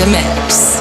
in mix.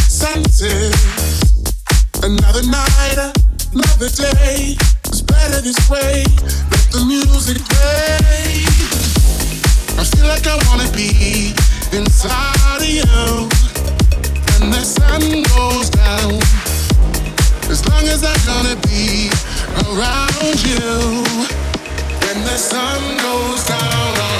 senses. Another night, another day. It's better this way. Let the music play. I feel like I wanna be inside of you. The sun goes down. As long as I'm gonna be around you. When the sun goes down.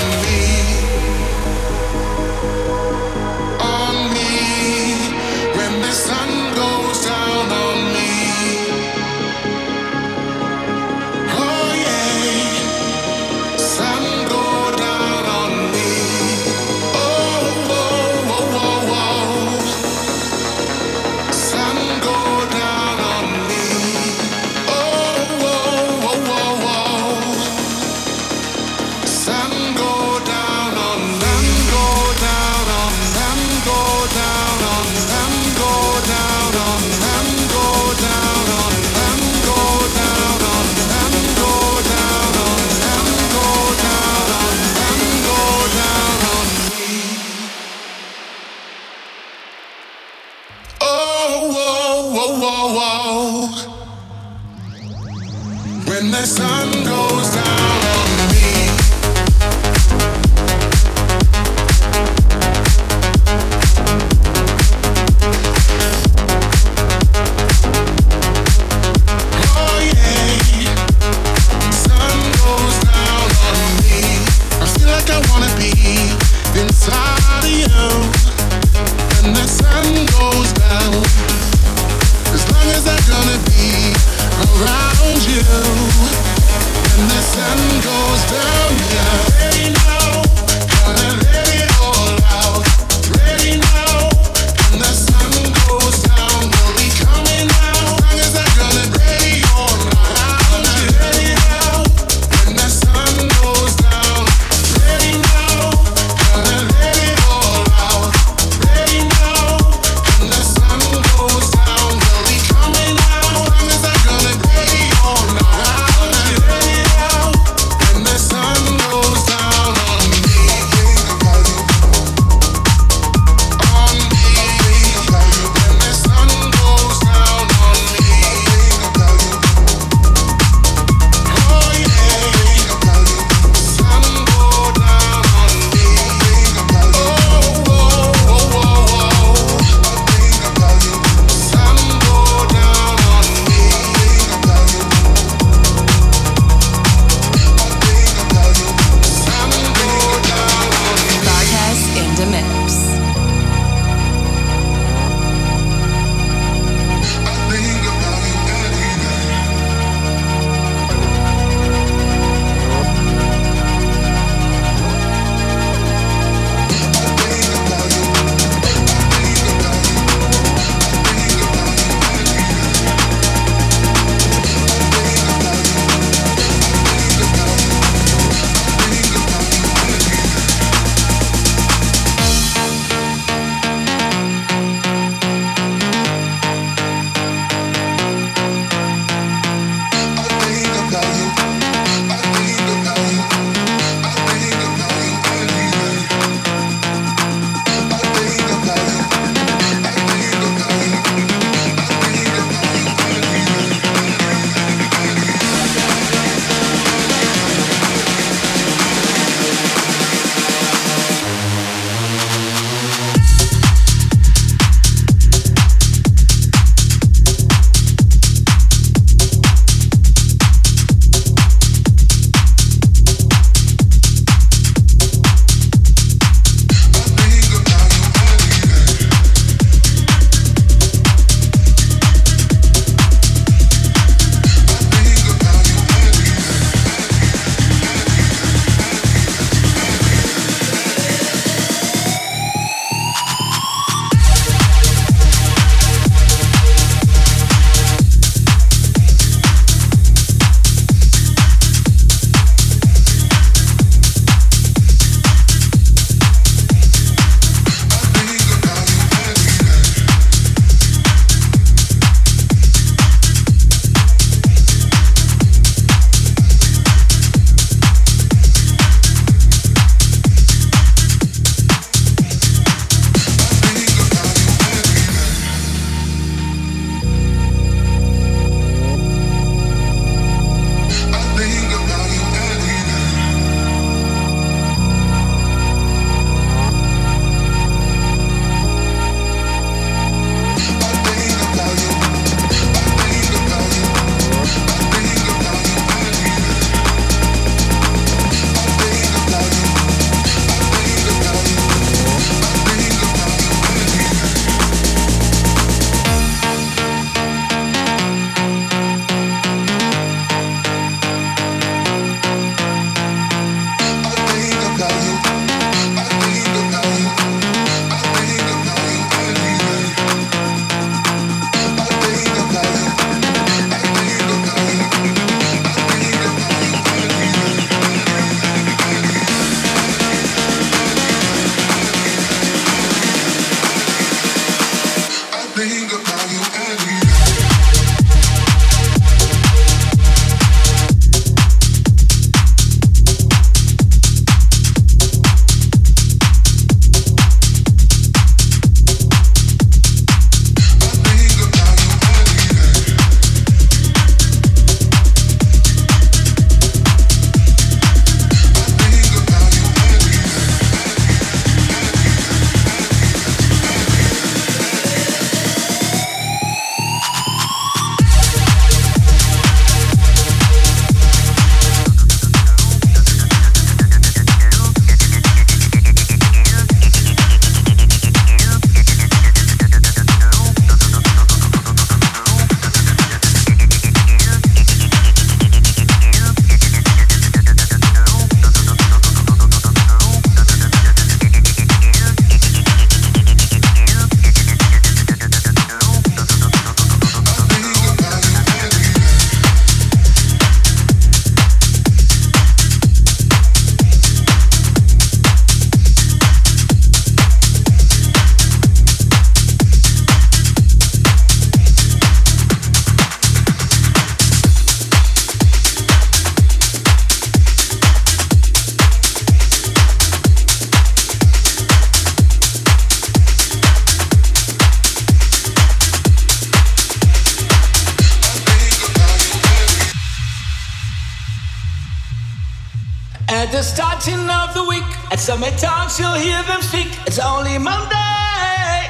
At the starting of the week, at Summit Talks, you'll hear them speak. It's only Monday.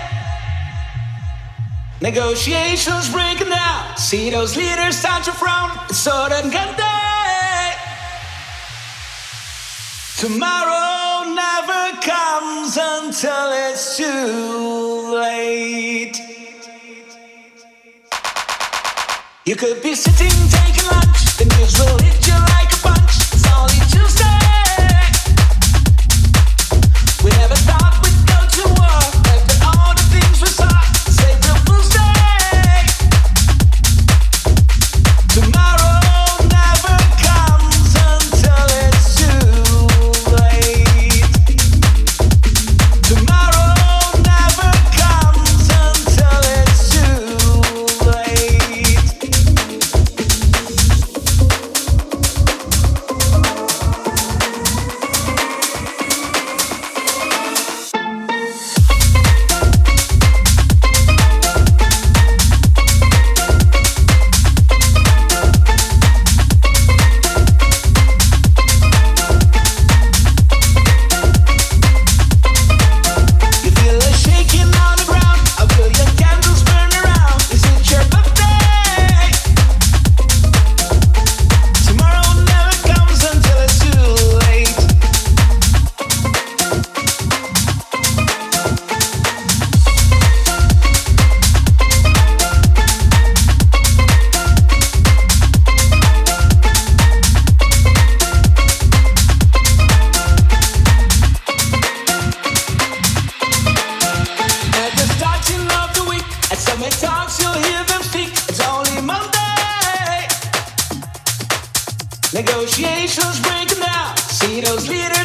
Negotiations breaking down. See those leaders start to frown. It's so that good day. Tomorrow never comes until it's too late. You could be sitting taking lunch, the news will hit you like a punch. It's only Tuesday. Negotiations breaking down. See those leaders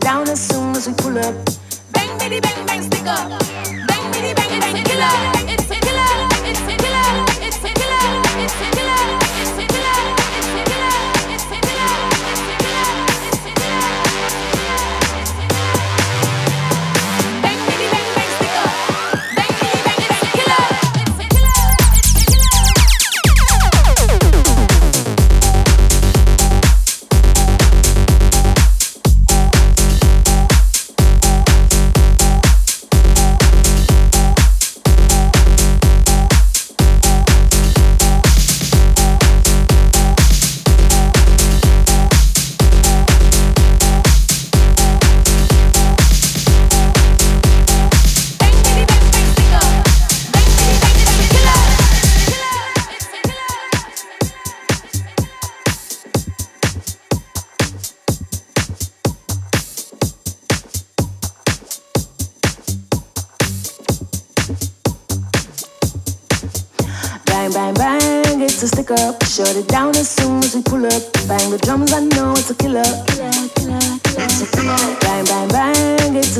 down